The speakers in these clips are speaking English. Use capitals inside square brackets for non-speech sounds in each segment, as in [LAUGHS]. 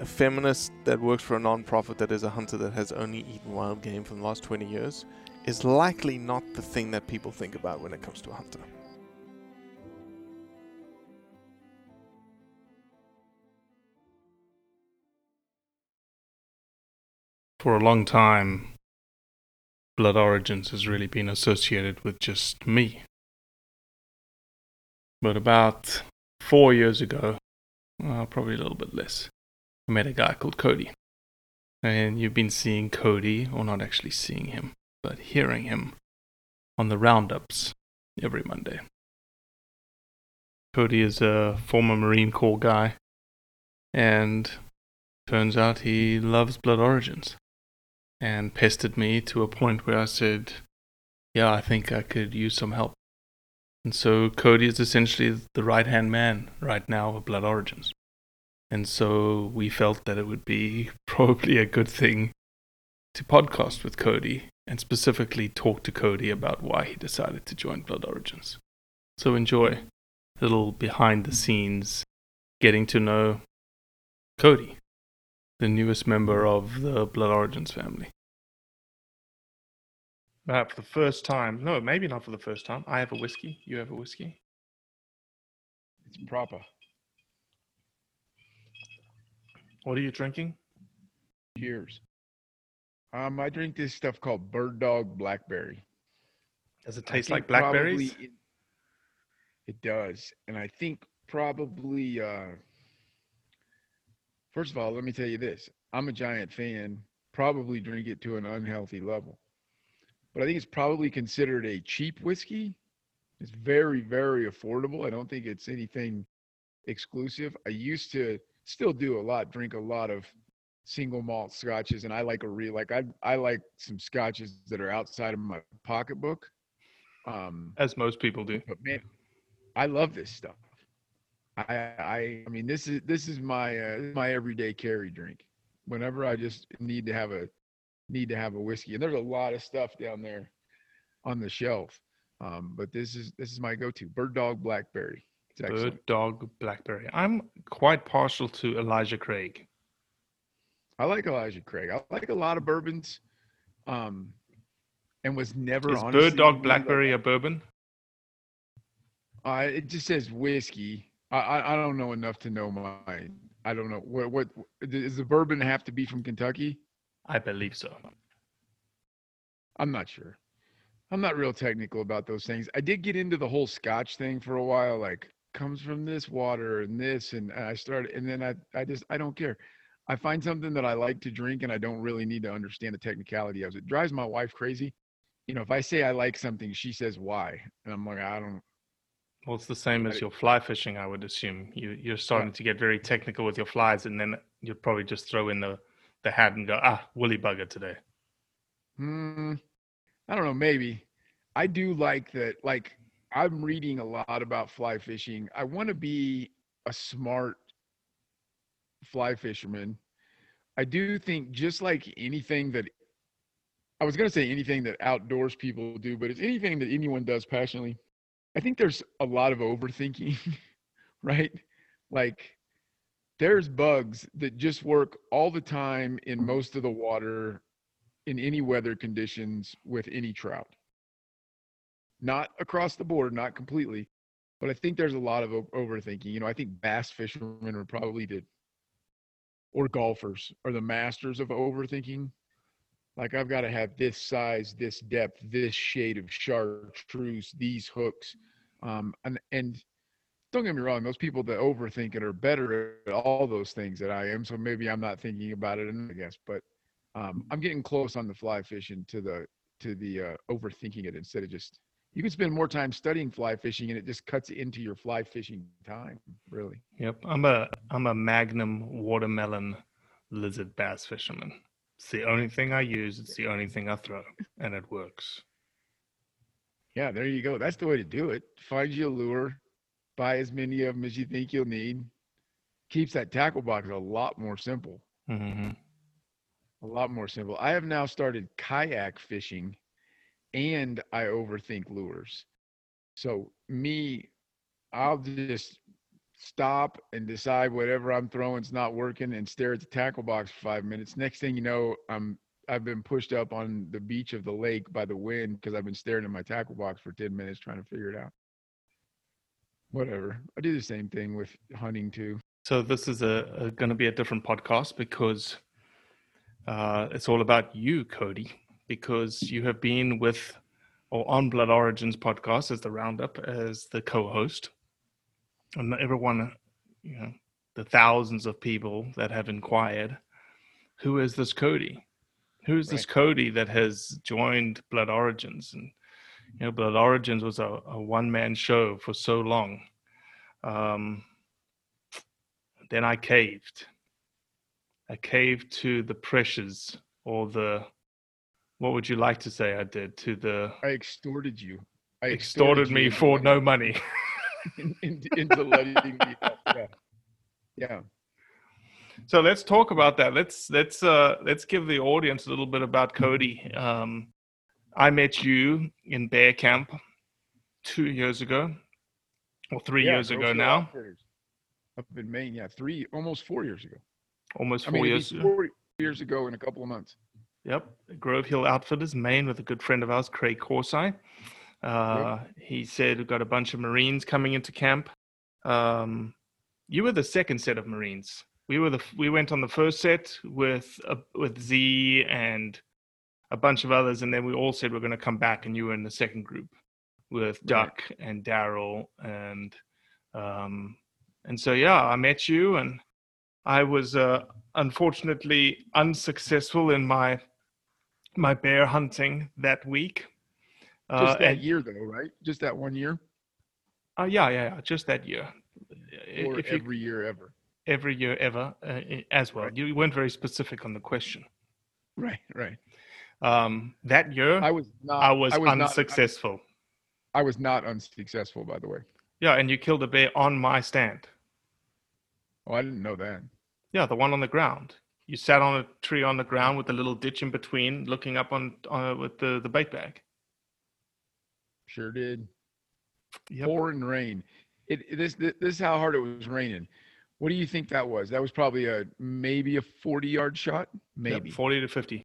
a feminist that works for a non-profit that is a hunter that has only eaten wild game for the last 20 years is likely not the thing that people think about when it comes to a hunter. For a long time, Blood Origins has really been associated with just me. But about four years ago, uh, probably a little bit less, I met a guy called Cody. And you've been seeing Cody, or not actually seeing him, but hearing him on the roundups every Monday. Cody is a former Marine Corps guy, and turns out he loves Blood Origins and pestered me to a point where I said, Yeah, I think I could use some help. And so Cody is essentially the right hand man right now of Blood Origins. And so we felt that it would be [LAUGHS] probably a good thing to podcast with Cody and specifically talk to Cody about why he decided to join Blood Origins. So enjoy a little behind the scenes getting to know Cody, the newest member of the Blood Origins family. Uh, for the first time, no, maybe not for the first time. I have a whiskey. You have a whiskey. It's proper. What are you drinking? Cheers. Um, I drink this stuff called Bird Dog Blackberry. Does it taste like blackberries? It, it does, and I think probably. Uh, first of all, let me tell you this: I'm a giant fan. Probably drink it to an unhealthy level, but I think it's probably considered a cheap whiskey. It's very, very affordable. I don't think it's anything exclusive. I used to still do a lot, drink a lot of single malt scotches, and I like a real like I I like some scotches that are outside of my pocketbook. Um, As most people do. but man, I love this stuff. I I I mean this is this is my uh, my everyday carry drink. Whenever I just need to have a need to have a whiskey, and there's a lot of stuff down there on the shelf. Um, but this is this is my go-to Bird Dog Blackberry. Excellent. Bird Dog Blackberry. I'm quite partial to Elijah Craig. I like Elijah Craig. I like a lot of bourbons. Um, and was never on. Is honestly Bird Dog Blackberry a bourbon? Uh, it just says whiskey. I, I I don't know enough to know my. I don't know what what does the bourbon have to be from Kentucky? I believe so. I'm not sure. I'm not real technical about those things. I did get into the whole Scotch thing for a while, like comes from this water and this, and I started, and then I I just I don't care. I find something that I like to drink, and I don't really need to understand the technicality of it. It drives my wife crazy. You know, if I say I like something, she says why, and I'm like, I don't. Well, it's the same as your fly fishing, I would assume. You you're starting to get very technical with your flies, and then you'd probably just throw in the the hat and go, ah, woolly bugger today. Hmm. I don't know. Maybe. I do like that. Like I'm reading a lot about fly fishing. I want to be a smart fly fisherman. I do think just like anything that I was going to say anything that outdoors people do, but it's anything that anyone does passionately. I think there's a lot of overthinking, [LAUGHS] right? Like there's bugs that just work all the time in most of the water in any weather conditions with any trout. Not across the board, not completely, but I think there's a lot of overthinking. You know, I think bass fishermen are probably the or golfers are the masters of overthinking. Like I've got to have this size, this depth, this shade of chartreuse, these hooks, um, and and don't get me wrong, those people that overthink it are better at all those things that I am. So maybe I'm not thinking about it, I guess, but um, I'm getting close on the fly fishing to the to the uh, overthinking it instead of just you can spend more time studying fly fishing and it just cuts into your fly fishing time really Yep, I'm a I'm a Magnum watermelon lizard bass fisherman. It's the only thing I use. It's the only thing I throw, and it works. yeah there you go that's the way to do it find you a lure buy as many of them as you think you'll need keeps that tackle box a lot more simple mm-hmm. a lot more simple i have now started kayak fishing and i overthink lures. So me i'll just stop and decide whatever i'm throwing's not working and stare at the tackle box for five minutes. Next thing you know i'm i've been pushed up on the beach of the lake by the wind because i've been staring at my tackle box for 10 minutes trying to figure it out. Whatever. I do the same thing with hunting too. So this is a, a going to be a different podcast because uh, it's all about you, Cody, because you have been with or on Blood Origins podcast as the roundup as the co-host, and everyone, you know, the thousands of people that have inquired, who is this Cody? Who is this Right. Cody that has joined Blood Origins? And you know, Blood Origins was a, a one-man show for so long. Um, then I caved. I caved to the pressures or the what would you like to say I did to the i extorted you i extorted you me for no money. [LAUGHS] in- into, into letting me yeah yeah so let's talk about that. Let's let's uh let's give the audience a little bit about Cody. Um I met you in Bear Camp two years ago. Or three Yeah, years ago now. Outfitters Up in Maine, yeah, three, almost four years ago. Almost I four mean, years four years ago in a couple of months. Yep, Grove Hill Outfitters, Maine, with a good friend of ours, Craig Corsai. Uh, He said we've got a bunch of Marines coming into camp. Um, you were the second set of Marines. We were the we went on the first set with uh, with Z and a bunch of others, and then we all said we're going to come back, and you were in the second group with Duck and Daryl and um, and so yeah, I met you, and I was uh, unfortunately unsuccessful in my my bear hunting that week. Uh, Just that and- year, though, right? Just that one year, uh, yeah, yeah, yeah, just that year. Or If you, every year ever. every year ever uh, as well. Right. You weren't very specific on the question. Right, right. Um, that year, I I, was not. was, I was not- unsuccessful. I was not unsuccessful, by the way. yeah, and you killed a bear on my stand. Oh, I didn't know that. Yeah, the one on the ground. You sat on a tree on the ground with a little ditch in between, looking up on, on with the, the bait bag. Sure did. Yep. Pouring rain. It, this, this is how hard it was raining. What do you think that was? That was probably a maybe a forty yard shot, Yep, maybe. 40 to 50.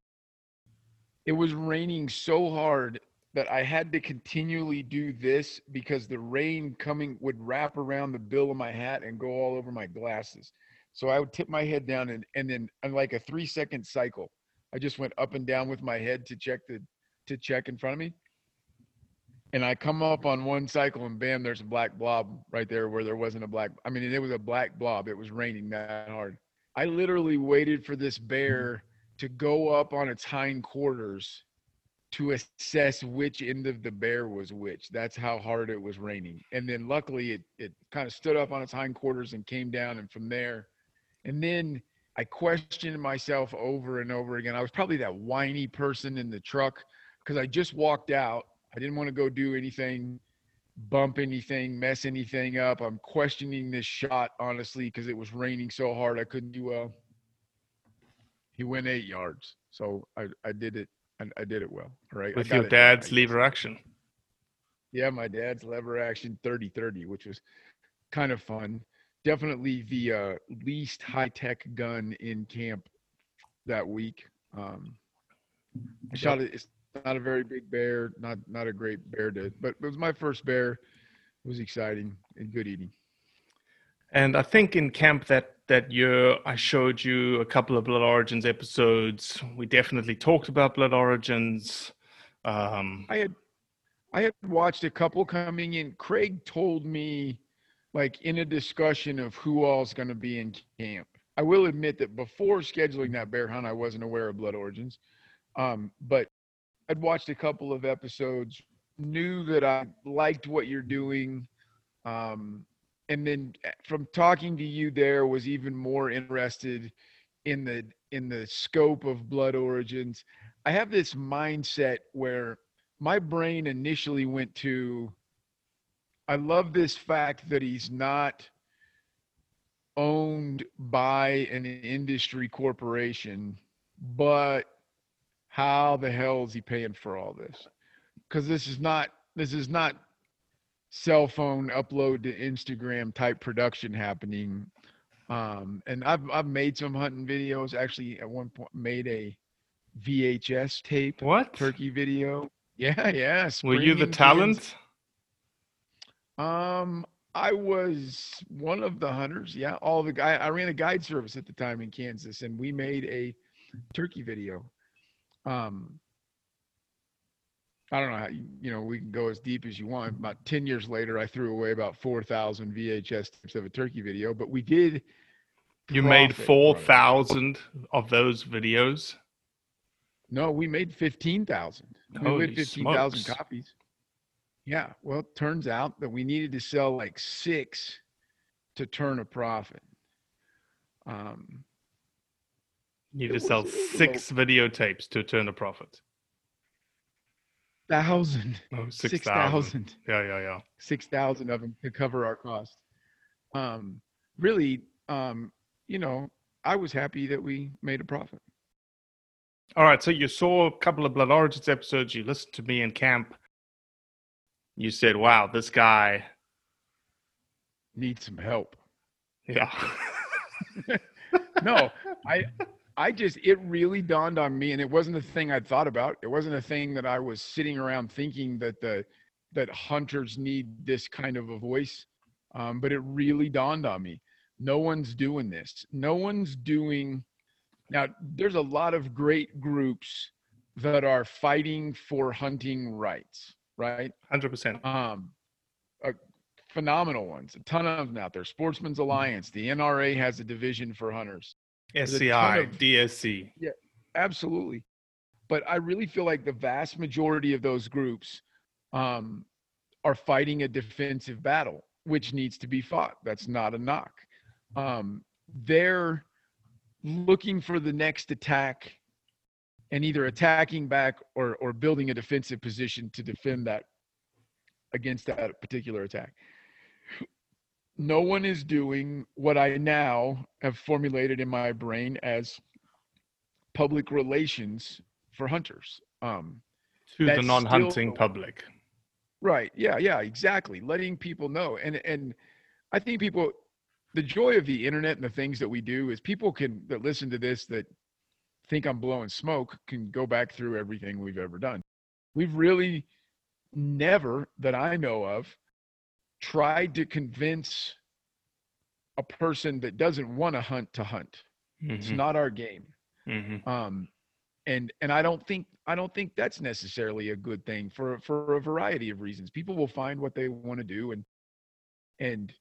it was raining so hard that I had to continually do this because the rain coming would wrap around the bill of my hat and go all over my glasses. So I would tip my head down and, and then on like a three second cycle, I just went up and down with my head to check the to check in front of me. And I come up on one cycle and bam, there's a black blob right there where there wasn't a black. I mean, it was a black blob. It was raining that hard. I literally waited for this bear mm-hmm. to go up on its hind quarters to assess which end of the bear was which. That's how hard it was raining. And then luckily it, it kind of stood up on its hind quarters and came down. And from there, and then I questioned myself over and over again. I was probably that whiny person in the truck because I just walked out. I didn't want to go do anything, bump anything, mess anything up. I'm questioning this shot, honestly, because it was raining so hard I couldn't do well. He went eight yards. So I, I did it. I, I did it well. Right. With your it dad's guess. lever action. Yeah, my dad's lever action 30 30, which was kind of fun. Definitely the uh, least high tech gun in camp that week. Um, I shot it. It's not a very big bear, not not a great bear to, but it was my first bear. It was exciting and good eating. And I think in camp that that year, I showed you a couple of Blood Origins episodes. We definitely talked about Blood Origins. Um, I had I had watched a couple coming in. Craig told me, like in a discussion of who all's going to be in camp. I will admit that before scheduling that bear hunt, I wasn't aware of Blood Origins, um, but I'd watched a couple of episodes, knew that I liked what you're doing, um, and then eh, from talking to you there, was even more interested in the in the scope of Blood Origins. I have this mindset where my brain initially went to I love this fact that he's not owned by an industry corporation, but how the hell is he paying for all this? Because this is not this is not cell phone upload to Instagram type production happening. Um, and I've I've made some hunting videos. Actually, at one point, made a VHS tape what? turkey video. Yeah, yeah. Were you the talent? Um, I was one of the hunters. Yeah, all the guy. I ran a guide service at the time in Kansas, and we made a turkey video. Um, I don't know how you, you know we can go as deep as you want. About ten years later, I threw away about four thousand VHS tapes of a turkey video, but we did. You made four from of those videos. No, we made fifteen thousand. We made fifteen thousand copies. Yeah. Well, it turns out that we needed to sell like six to turn a profit. Um, You need to sell six videotapes to turn a profit. thousand, Oh, six 6,000. thousand, Yeah, yeah, yeah. six thousand of them to cover our cost. Um, really, um, you know, I was happy that we made a profit. All right. So you saw a couple of Blood Origins episodes. You listened to me in camp. You said, "Wow, this guy." needs some help. Yeah. [LAUGHS] no, I I just it really dawned on me and it wasn't a thing I'd thought about. It wasn't a thing that I was sitting around thinking that the that hunters need this kind of a voice. Um, but it really dawned on me. No one's doing this. No one's doing now there's a lot of great groups that are fighting for hunting rights, right? Hundred percent. um, uh, phenomenal ones. A ton of them out there. Sportsman's Alliance, the NRA has a division for hunters. SCI, of- DSC. Yeah, absolutely. But I really feel like the vast majority of those groups um, are fighting a defensive battle, which needs to be fought. That's not a knock. Um, they're looking for the next attack and either attacking back or, or building a defensive position to defend that against that particular attack. No one is doing what I now have formulated in my brain as public relations for hunters. Um, To the non-hunting still- public. Right. Yeah. Yeah. Exactly. Letting people know, and and I think people, the joy of the internet and the things that we do is people can that listen to this that think I'm blowing smoke can go back through everything we've ever done. We've really never, that I know of, tried to convince a person that doesn't want to hunt to hunt. It's Mhm. not our game. Mhm. Um, and and I don't think I don't think that's necessarily a good thing for for a variety of reasons. People will find what they want to do, and and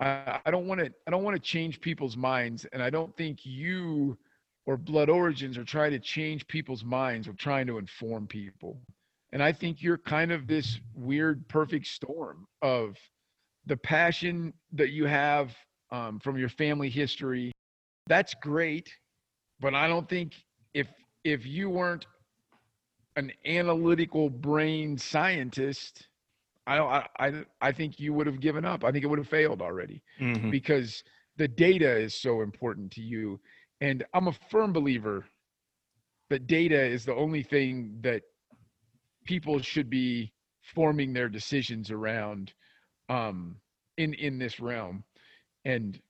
I, I don't want to I don't want to change people's minds, and I don't think you or Blood Origins are trying to change people's minds or trying to inform people. And I think you're kind of this weird perfect storm of the passion that you have um, from your family history. That's great, but I don't think if if you weren't an analytical brain scientist, I don't I I, I think you would have given up. I think it would have failed already Mhm. because the data is so important to you. And I'm a firm believer that data is the only thing that people should be forming their decisions around um, in in this realm. And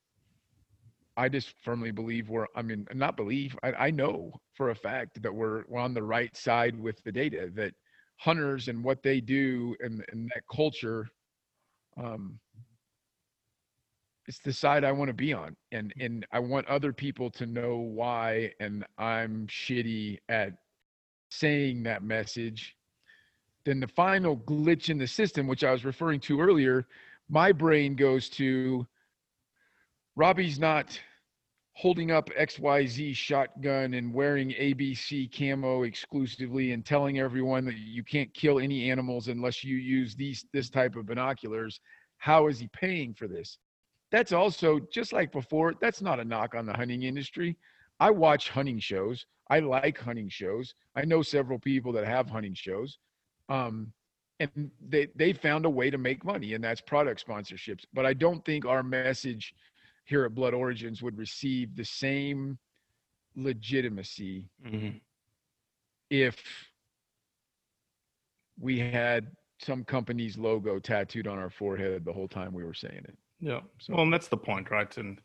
I just firmly believe we're I mean not believe I, I know for a fact that we're, we're on the right side with the data that hunters and what they do and, and that culture um, it's the side I want to be on and mm. and I want other people to know why and I'm shitty at saying that message. Then the final glitch in the system which I was referring to earlier my brain goes to Robbie's not holding up XYZ shotgun and wearing ABC camo exclusively and telling everyone that you can't kill any animals unless you use these this type of binoculars. How is he paying for this that's also just like before that's not a knock on the hunting industry. I watch hunting shows. I like hunting shows. I know several people that have hunting shows um, and they they found a way to make money and that's product sponsorships. But i don't think our message here at blood origins would receive the same legitimacy Mhm. if we had some company's logo tattooed on our forehead the whole time we were saying it Yeah. So- Well, and that's the point, right? And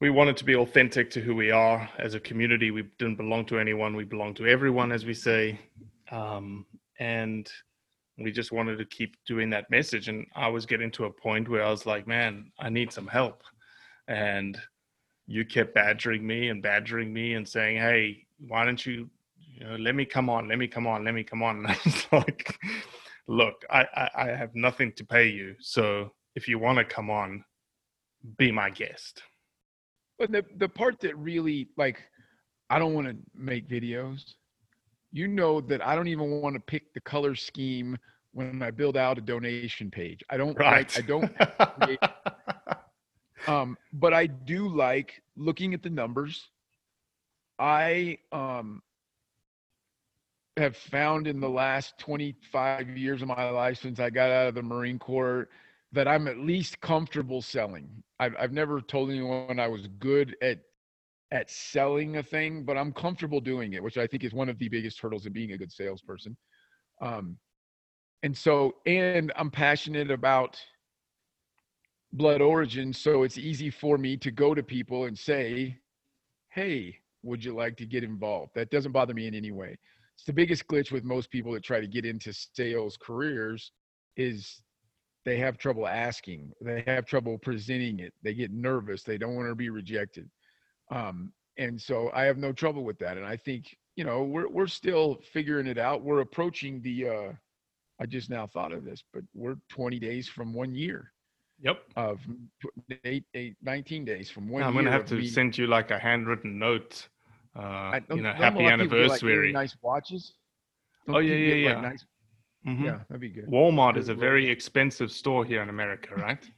we wanted to be authentic to who we are as a community. We didn't belong to anyone. We belong to everyone, as we say. Um, and we just wanted to keep doing that message. And I was getting to a point where I was like, man, I need some help. And you kept badgering me and badgering me and saying, hey, why don't you, you know, let me come on, let me come on, let me come on. [LAUGHS] And I was like, look, I, I, I have nothing to pay you. So if you want to come on, be my guest. But the the part that really like I don't want to make videos. You know that I don't even want to pick the color scheme when I build out a donation page. I don't Right. like I don't create- [LAUGHS] um but I do like looking at the numbers. I um have found in the last 25 years of my life since I got out of the Marine Corps that I'm at least comfortable selling. I've, I've never told anyone I was good at at selling a thing, but I'm comfortable doing it, which I think is one of the biggest hurdles in being a good salesperson. Um, and so, and I'm passionate about blood origin, so it's easy for me to go to people and say, "Hey, would you like to get involved?" That doesn't bother me in any way. It's the biggest glitch with most people that try to get into sales careers is they have trouble asking they have trouble presenting it they get nervous they don't want to be rejected um, and so i have no trouble with that and i think you know we're, we're still figuring it out we're approaching the uh, i just now thought of this but we're 20 days from one year Yep. of eight, eight, 19 days from one I'm gonna have to me- send you like a handwritten note. Uh, I you know, happy a lot of people get, like, really anniversary. nice watches Oh, Don't yeah, people yeah, like, yeah. nice, Mhm. yeah that'd be good Walmart is a Good very expensive store here in America, [LAUGHS] right?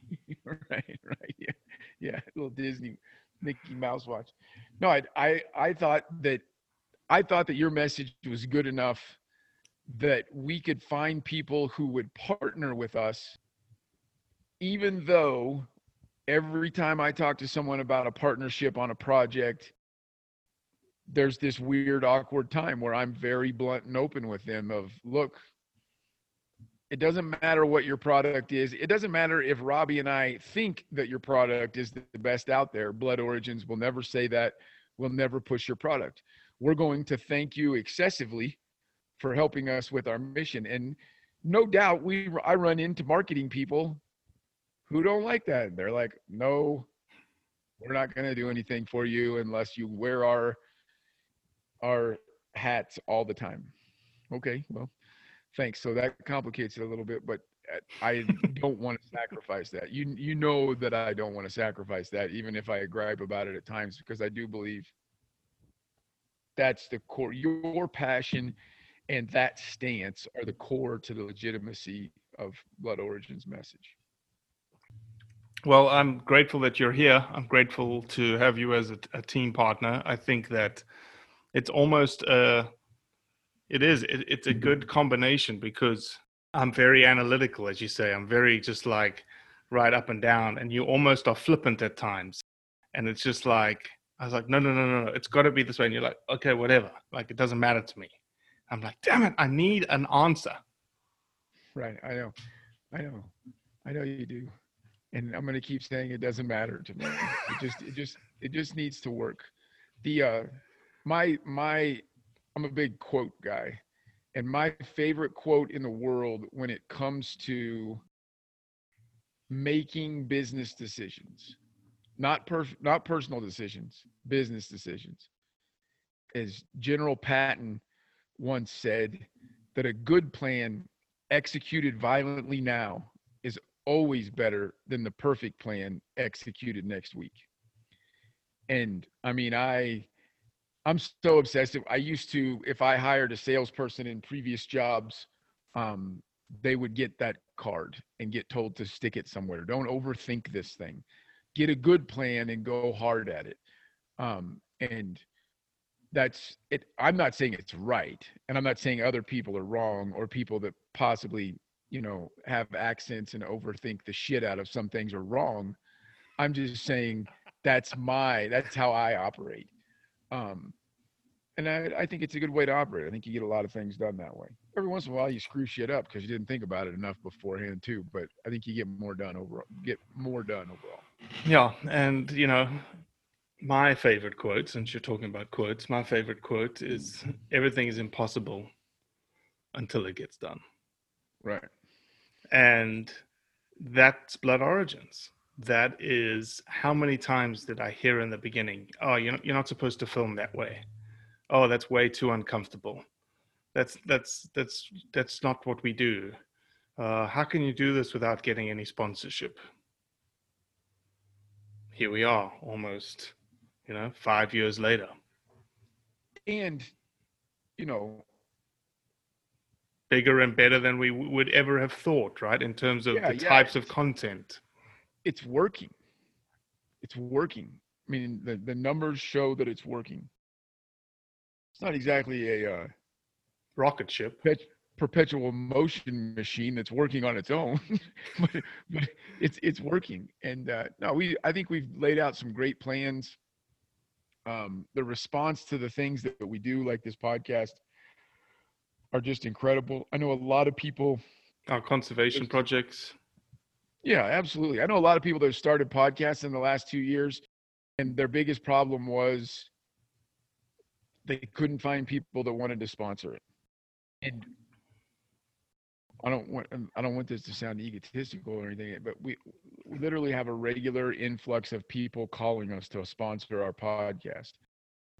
right, right. Yeah, yeah. [LAUGHS] Little Disney Mickey Mouse watch. No, I, I, I thought that, I thought that your message was good enough that we could find people who would partner with us, even though every time I talk to someone about a partnership on a project, there's this weird, awkward time where I'm very blunt and open with them. Of look, it doesn't matter what your product is. It doesn't matter if Robbie and I think that your product is the best out there. Blood Origins will never say that. we'll never push your product. We're going to thank you excessively for helping us with our mission. And no doubt we I run into marketing people who don't like that. They're like, no, we're not going to do anything for you unless you wear our our hats all the time. Okay, well, thanks. So that complicates it a little bit, but uh, I [LAUGHS] don't want to sacrifice that. You you know that I don't want to sacrifice that, even if I gripe about it at times, because I do believe that's the core. Your passion and that stance are the core to the legitimacy of Blood Origins message. Well, I'm grateful that you're here. I'm grateful to have you as a, a team partner. I think that it's almost a, it is, it, it's a good combination because I'm very analytical, as you say. I'm very just like right up and down, and you almost are flippant at times. And it's just like, I was like, no, no, no, no, no. It's got to be this way. And you're like, okay, whatever. Like, it doesn't matter to me. I'm like, damn it, I need an answer. Right. I know. I know. I know you do and I'm gonna keep saying it doesn't matter to me. It just it just it just needs to work. The uh my my I'm a big quote guy. And my favorite quote in the world when it comes to making business decisions, not per not personal decisions, business decisions, is General Patton once said that a good plan executed violently now is always better than the perfect plan executed next week. And I mean, I I'm so obsessive. I used to, if I hired a salesperson in previous jobs, um, they would get that card and get told to stick it somewhere. Don't overthink this thing. Get a good plan and go hard at it. Um, and that's it. I'm not saying it's right, and I'm not saying other people are wrong or people that possibly you know, have accents and overthink the shit out of some things are wrong. I'm just saying that's my that's how I operate. Um and I, I think it's a good way to operate. I think you get a lot of things done that way. Every once in a while you screw shit up because you didn't think about it enough beforehand too. But I think you get more done overall get more done overall. Yeah. And you know, my favorite quote, since you're talking about quotes, my favorite quote is everything is impossible until it gets done. Right and that's blood origins that is how many times did i hear in the beginning oh you're not, you're not supposed to film that way oh that's way too uncomfortable that's that's that's that's not what we do uh, how can you do this without getting any sponsorship here we are almost you know five years later and you know bigger and better than we would ever have thought, right? In terms of yeah, the yeah, types of content. It's working. It's working. I mean, the, the numbers show that it's working. It's not exactly a uh, rocket ship, perpetual motion machine that's working on its own, [LAUGHS] but, but it's it's working. And uh, no, we I think we've laid out some great plans. Um, the response to the things that, that we do, like this podcast, are just incredible. I know a lot of people. Our conservation projects. Yeah, absolutely. I know a lot of people that have started podcasts in the last two years, and their biggest problem was they couldn't find people that wanted to sponsor it. And I don't want I don't want this to sound egotistical or anything, but we, we literally have a regular influx of people calling us to sponsor our podcast.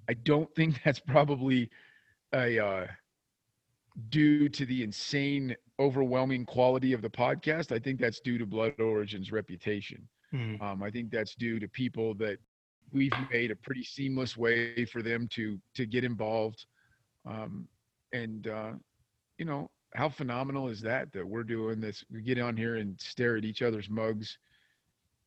I don't think [LAUGHS] that's probably a uh, due to the insane, overwhelming quality of the podcast. I think that's due to Blood Origin's reputation. Mm-hmm. Um, I think that's due to people that we've made a pretty seamless way for them to to get involved. Um, and uh, you know, how phenomenal is that that we're doing this? We get on here and stare at each other's mugs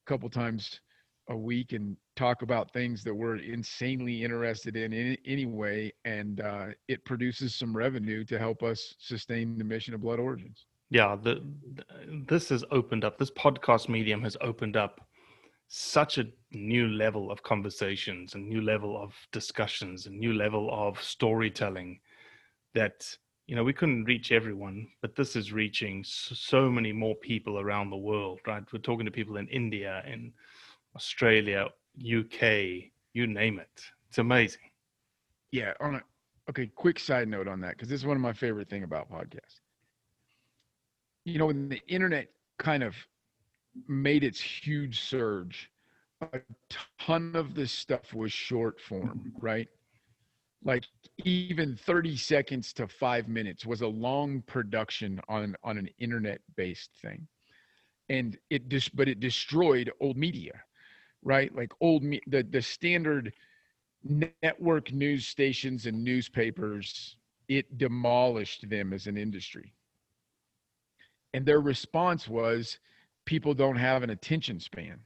a couple times a week and talk about things that we're insanely interested in, in anyway, and uh, it produces some revenue to help us sustain the mission of Blood Origins. Yeah, the, this has opened up. This podcast medium has opened up such a new level of conversations, a new level of discussions, a new level of storytelling that you know we couldn't reach everyone but this is reaching so many more people around the world right we're talking to people in india in Australia, UK, you name it. It's amazing. Yeah. On a okay, quick side note on that because this is one of my favorite thing about podcasts. You know, when the internet kind of made its huge surge, a ton of this stuff was short form, right? Like even 30 seconds to five minutes was a long production on on an internet based thing and it just but it destroyed old media right? Like old me the the standard network news stations and newspapers it demolished them as an industry. And their response was people don't have an attention span.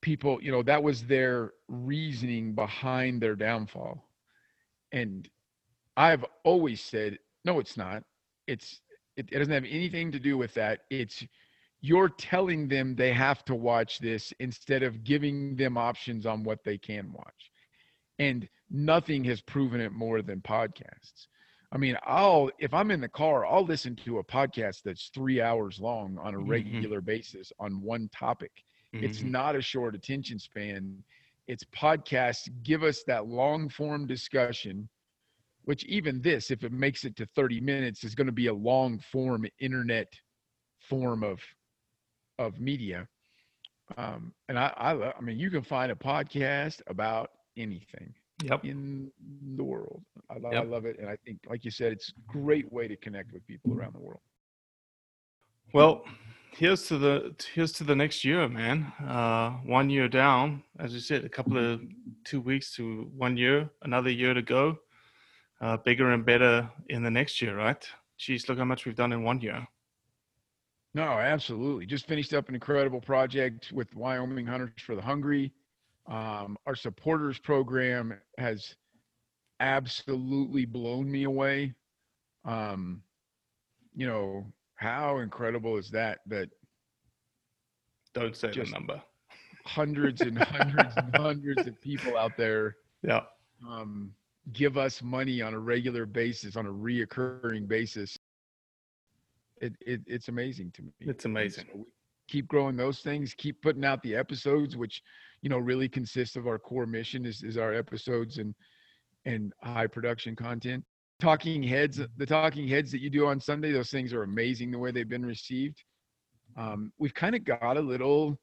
People you know that was their reasoning behind their downfall. And i've always said no it's not. It's it, it doesn't have anything to do with that. It's you're telling them they have to watch this instead of giving them options on what they can watch. And nothing has proven it more than podcasts. I mean, I'll if I'm in the car, I'll listen to a podcast that's 3 hours long on a Mhm. regular basis on one topic. It's Mhm. not a short attention span. It's podcasts give us that long form discussion which even this if it makes it to 30 minutes is going to be a long form internet form of of media. Um, and I, I, I mean, you can find a podcast about anything Yep. in the world. I, lo- I love it, and I think, like you said, it's a great way to connect with people around the world. Well, here's to the here's to the next year, man. Uh, one year down, as you said, a couple of two weeks to one year, another year to go. Uh, bigger and better in the next year, right? Geez, look how much we've done in one year. No, absolutely. Just finished up an incredible project with Wyoming Hunters for the Hungry. Um, our supporters program has absolutely blown me away. Um, you know, how incredible is that? That Don't say the number. hundreds and hundreds and [LAUGHS] hundreds of people out there Yeah. um, give us money on a regular basis, on a reoccurring basis. It, it it's amazing to me. It's amazing. so we keep growing those things. Keep putting out the episodes, which you know really consists of our core mission is is our episodes and and high production content. Talking heads, the talking heads that you do on Sunday, those things are amazing the way they've been received. Um, we've kind of got a little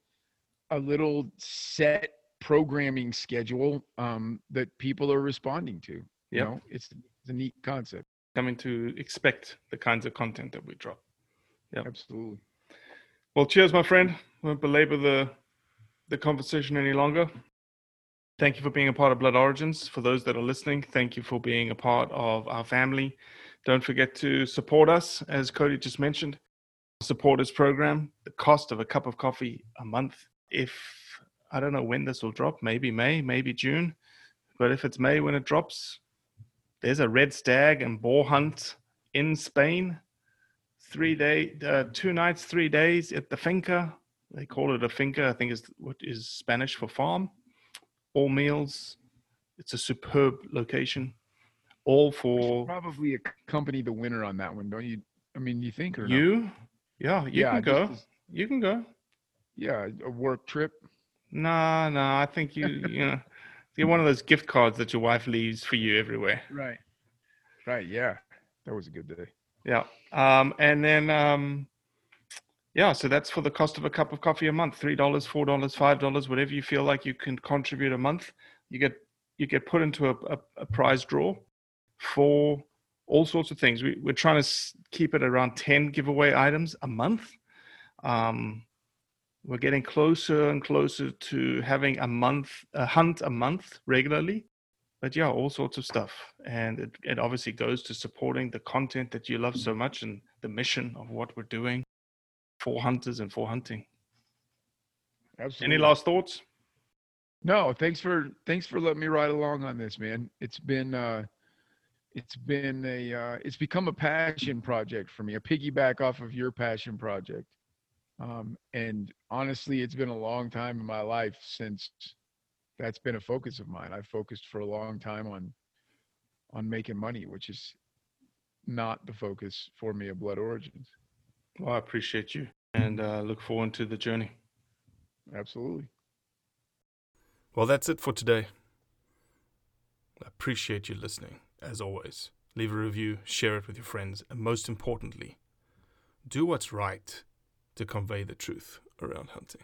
a little set programming schedule um, that people are responding to. You Yep. know, it's, it's a neat concept. Coming to expect the kinds of content that we drop. Yep. Absolutely. Well, cheers, my friend. Won't belabor the the conversation any longer. Thank you for being a part of Blood Origins. For those that are listening, thank you for being a part of our family. Don't forget to support us, as Cody just mentioned. Supporters program, the cost of a cup of coffee a month. If I don't know when this will drop, maybe May, maybe June, but if it's May when it drops, there's a red stag and boar hunt in Spain three day, uh, two nights, three days at the finca. They call it a finca. I think is what is Spanish for farm. All meals. It's a superb location. All for probably accompany the winner on that one, don't you? I mean, you think or not? you. Yeah, you Yeah, can go. as- You can go. yeah, a work trip. Nah, nah. I think you, you know, you're one of those gift cards that your wife leaves for you everywhere. Right. Right. Yeah, that was a good day. Yeah. Um, and then, um, yeah, so that's for the cost of a cup of coffee a month, $3, $4, $5, whatever you feel like you can contribute a month. You get, you get put into a, a, a prize draw for all sorts of things. We, we're trying to keep it around 10 giveaway items a month. Um, we're getting closer and closer to having a month, a hunt a month regularly but yeah, all sorts of stuff. And it, it obviously goes to supporting the content that you love so much and the mission of what we're doing for hunters and for hunting. Absolutely. Any last thoughts? No, thanks for thanks for letting me ride along on this, man. It's been uh it's been a uh it's become a passion project for me, a piggyback off of your passion project. Um and honestly, it's been a long time in my life since that's been a focus of mine. I've focused for a long time on on making money, which is not the focus for me of Blood Origins. Well, I appreciate you and uh, look forward to the journey. Absolutely. Well, that's it for today. I appreciate you listening, as always. Leave a review, share it with your friends, and most importantly, do what's right to convey the truth around hunting.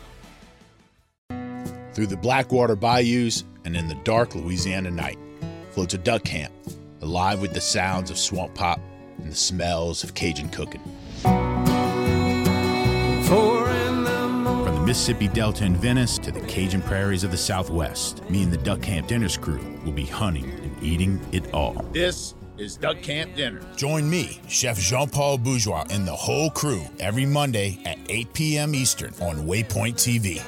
Through the Blackwater bayous and in the dark Louisiana night floats a duck camp, alive with the sounds of swamp pop and the smells of Cajun cooking. From the Mississippi Delta in Venice to the Cajun prairies of the Southwest, me and the Duck Camp Dinners crew will be hunting and eating it all. This is Duck Camp Dinner. Join me, Chef Jean Paul Bourgeois, and the whole crew every Monday at 8 p.m. Eastern on Waypoint TV.